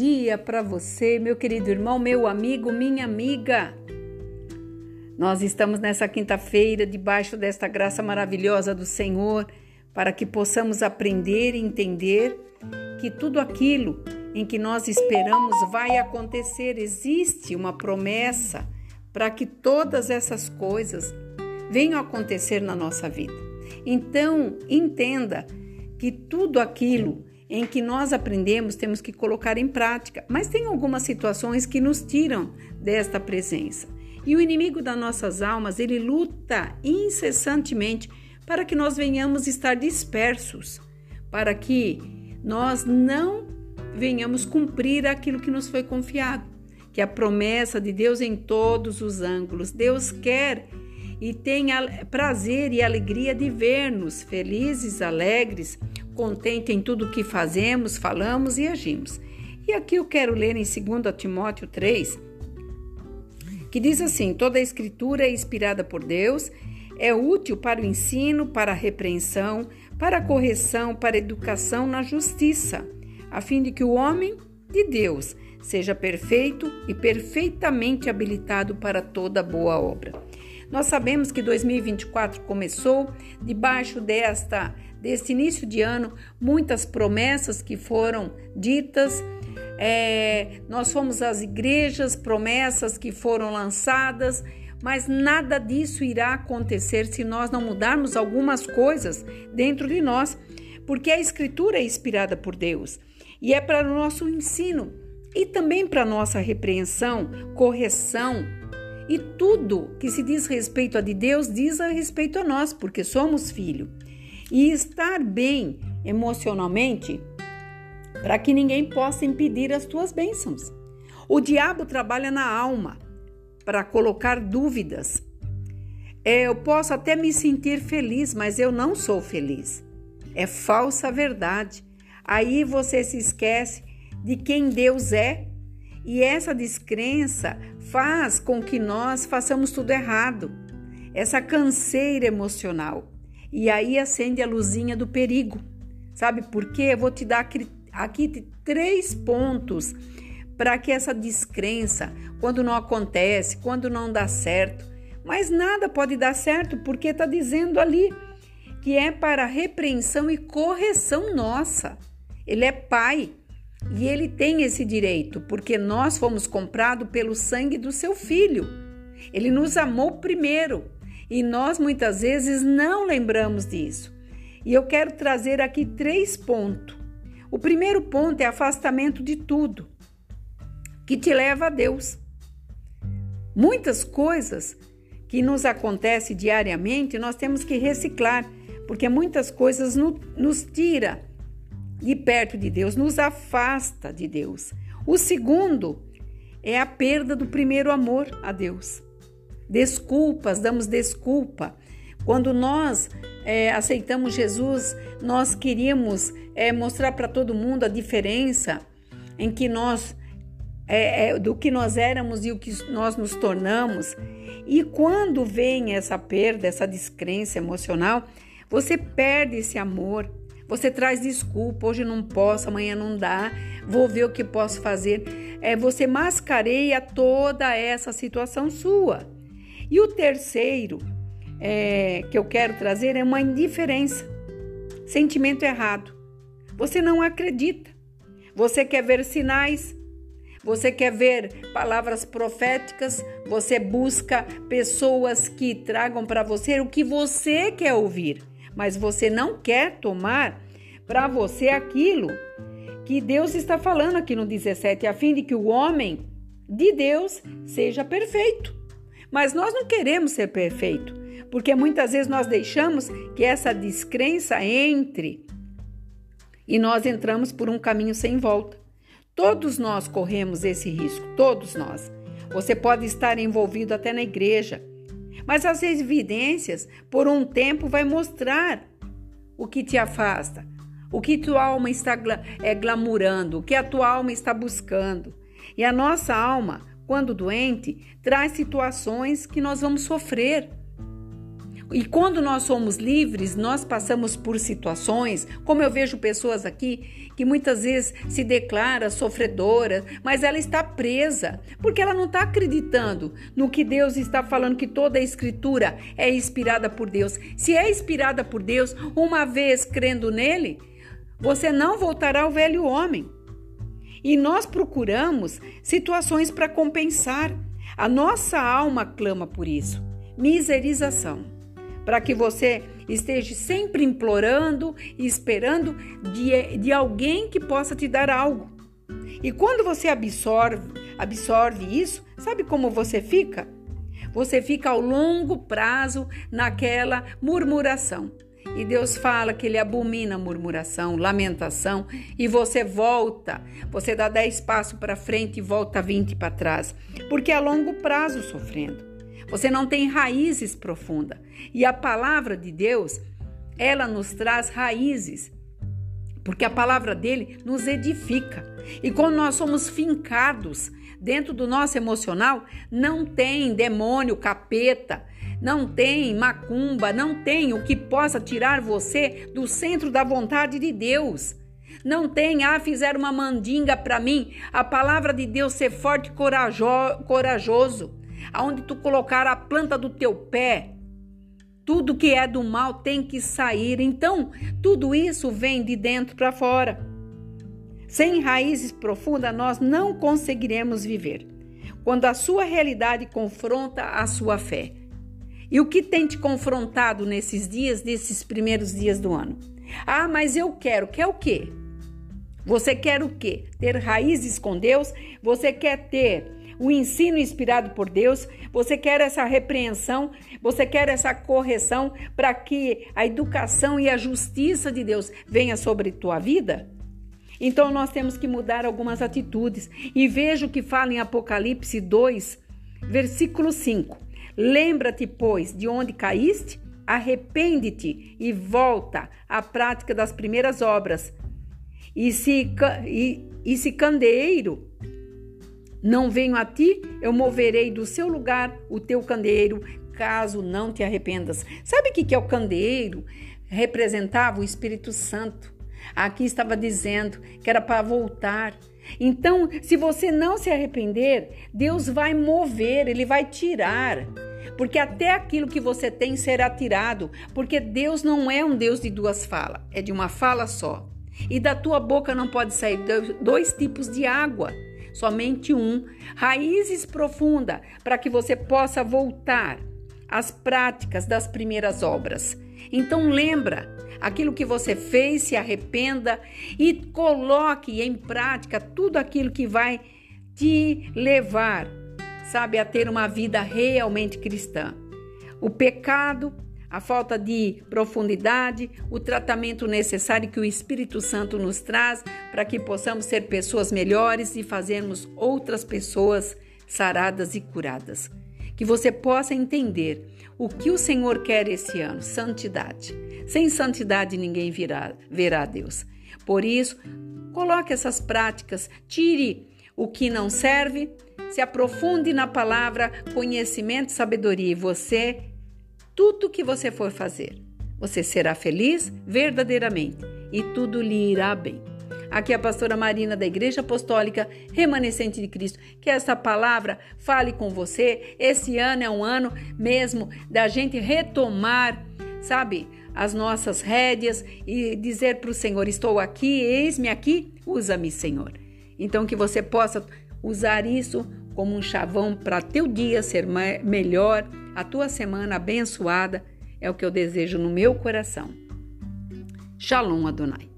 dia para você, meu querido irmão, meu amigo, minha amiga. Nós estamos nessa quinta-feira debaixo desta graça maravilhosa do Senhor para que possamos aprender e entender que tudo aquilo em que nós esperamos vai acontecer. Existe uma promessa para que todas essas coisas venham a acontecer na nossa vida. Então, entenda que tudo aquilo em que nós aprendemos, temos que colocar em prática. Mas tem algumas situações que nos tiram desta presença. E o inimigo das nossas almas, ele luta incessantemente para que nós venhamos estar dispersos, para que nós não venhamos cumprir aquilo que nos foi confiado, que é a promessa de Deus em todos os ângulos. Deus quer e tem prazer e alegria de ver-nos felizes, alegres, contente em tudo que fazemos, falamos e agimos. E aqui eu quero ler em 2 Timóteo 3, que diz assim: toda a escritura é inspirada por Deus, é útil para o ensino, para a repreensão, para a correção, para a educação na justiça, a fim de que o homem de Deus seja perfeito e perfeitamente habilitado para toda boa obra. Nós sabemos que 2024 começou debaixo desta deste início de ano, muitas promessas que foram ditas. É, nós fomos às igrejas, promessas que foram lançadas, mas nada disso irá acontecer se nós não mudarmos algumas coisas dentro de nós, porque a Escritura é inspirada por Deus e é para o nosso ensino e também para nossa repreensão, correção, e tudo que se diz respeito a de Deus diz a respeito a nós, porque somos filho. E estar bem emocionalmente para que ninguém possa impedir as tuas bênçãos. O diabo trabalha na alma para colocar dúvidas. É, eu posso até me sentir feliz, mas eu não sou feliz. É falsa verdade. Aí você se esquece de quem Deus é e essa descrença faz com que nós façamos tudo errado. Essa canseira emocional. E aí acende a luzinha do perigo. Sabe por quê? Eu vou te dar aqui três pontos para que essa descrença, quando não acontece, quando não dá certo, mas nada pode dar certo porque está dizendo ali que é para repreensão e correção nossa. Ele é pai. E ele tem esse direito, porque nós fomos comprados pelo sangue do seu filho. Ele nos amou primeiro e nós muitas vezes não lembramos disso. E eu quero trazer aqui três pontos. O primeiro ponto é afastamento de tudo que te leva a Deus. Muitas coisas que nos acontecem diariamente nós temos que reciclar, porque muitas coisas no, nos tira de perto de Deus, nos afasta de Deus. O segundo é a perda do primeiro amor a Deus. Desculpas, damos desculpa. Quando nós é, aceitamos Jesus, nós queríamos é, mostrar para todo mundo a diferença em que nós é, é, do que nós éramos e o que nós nos tornamos. E quando vem essa perda, essa descrença emocional, você perde esse amor, você traz desculpa, hoje não posso, amanhã não dá, vou ver o que posso fazer. É, você mascareia toda essa situação sua. E o terceiro é, que eu quero trazer é uma indiferença, sentimento errado. Você não acredita, você quer ver sinais, você quer ver palavras proféticas, você busca pessoas que tragam para você o que você quer ouvir mas você não quer tomar para você aquilo que Deus está falando aqui no 17, a fim de que o homem de Deus seja perfeito. Mas nós não queremos ser perfeito, porque muitas vezes nós deixamos que essa descrença entre e nós entramos por um caminho sem volta. Todos nós corremos esse risco, todos nós. Você pode estar envolvido até na igreja, mas as evidências, por um tempo, vai mostrar o que te afasta, o que tua alma está é, glamurando, o que a tua alma está buscando. E a nossa alma, quando doente, traz situações que nós vamos sofrer. E quando nós somos livres, nós passamos por situações, como eu vejo pessoas aqui que muitas vezes se declara sofredora, mas ela está presa, porque ela não está acreditando no que Deus está falando, que toda a Escritura é inspirada por Deus. Se é inspirada por Deus, uma vez crendo nele, você não voltará ao velho homem. E nós procuramos situações para compensar. A nossa alma clama por isso. Miserização. Para que você esteja sempre implorando e esperando de, de alguém que possa te dar algo. E quando você absorve, absorve isso, sabe como você fica? Você fica ao longo prazo naquela murmuração. E Deus fala que ele abomina murmuração, lamentação, e você volta. Você dá 10 passos para frente e volta 20 para trás, porque é a longo prazo sofrendo. Você não tem raízes profundas. E a palavra de Deus, ela nos traz raízes, porque a palavra dele nos edifica. E quando nós somos fincados dentro do nosso emocional, não tem demônio, capeta, não tem macumba, não tem o que possa tirar você do centro da vontade de Deus. Não tem, ah, fizeram uma mandinga para mim. A palavra de Deus ser forte e corajo, corajoso. Aonde tu colocar a planta do teu pé, tudo que é do mal tem que sair. Então, tudo isso vem de dentro para fora. Sem raízes profundas, nós não conseguiremos viver. Quando a sua realidade confronta a sua fé. E o que tem te confrontado nesses dias, nesses primeiros dias do ano? Ah, mas eu quero. Quer o quê? Você quer o quê? Ter raízes com Deus? Você quer ter o ensino inspirado por Deus? Você quer essa repreensão? Você quer essa correção para que a educação e a justiça de Deus venha sobre tua vida? Então nós temos que mudar algumas atitudes. E veja o que fala em Apocalipse 2, versículo 5. Lembra-te, pois, de onde caíste, arrepende-te e volta à prática das primeiras obras. E se, e, e se candeeiro não venho a ti, eu moverei do seu lugar o teu candeeiro, caso não te arrependas. Sabe o que é o candeeiro? Representava o Espírito Santo. Aqui estava dizendo que era para voltar. Então, se você não se arrepender, Deus vai mover, Ele vai tirar porque até aquilo que você tem será tirado, porque Deus não é um Deus de duas falas, é de uma fala só. E da tua boca não pode sair dois tipos de água, somente um. Raízes profundas para que você possa voltar às práticas das primeiras obras. Então lembra, aquilo que você fez, se arrependa e coloque em prática tudo aquilo que vai te levar sabe, a ter uma vida realmente cristã. O pecado, a falta de profundidade, o tratamento necessário que o Espírito Santo nos traz para que possamos ser pessoas melhores e fazermos outras pessoas saradas e curadas. Que você possa entender o que o Senhor quer esse ano: santidade. Sem santidade ninguém virá, verá Deus. Por isso, coloque essas práticas, tire o que não serve, se aprofunde na palavra conhecimento e sabedoria e você, tudo que você for fazer, você será feliz verdadeiramente e tudo lhe irá bem. Aqui é a pastora Marina da Igreja Apostólica Remanescente de Cristo. Que essa palavra fale com você. Esse ano é um ano mesmo da gente retomar, sabe, as nossas rédeas e dizer para o Senhor: Estou aqui, eis-me aqui, usa-me, Senhor. Então, que você possa usar isso como um chavão para teu dia ser melhor, a tua semana abençoada, é o que eu desejo no meu coração. Shalom Adonai.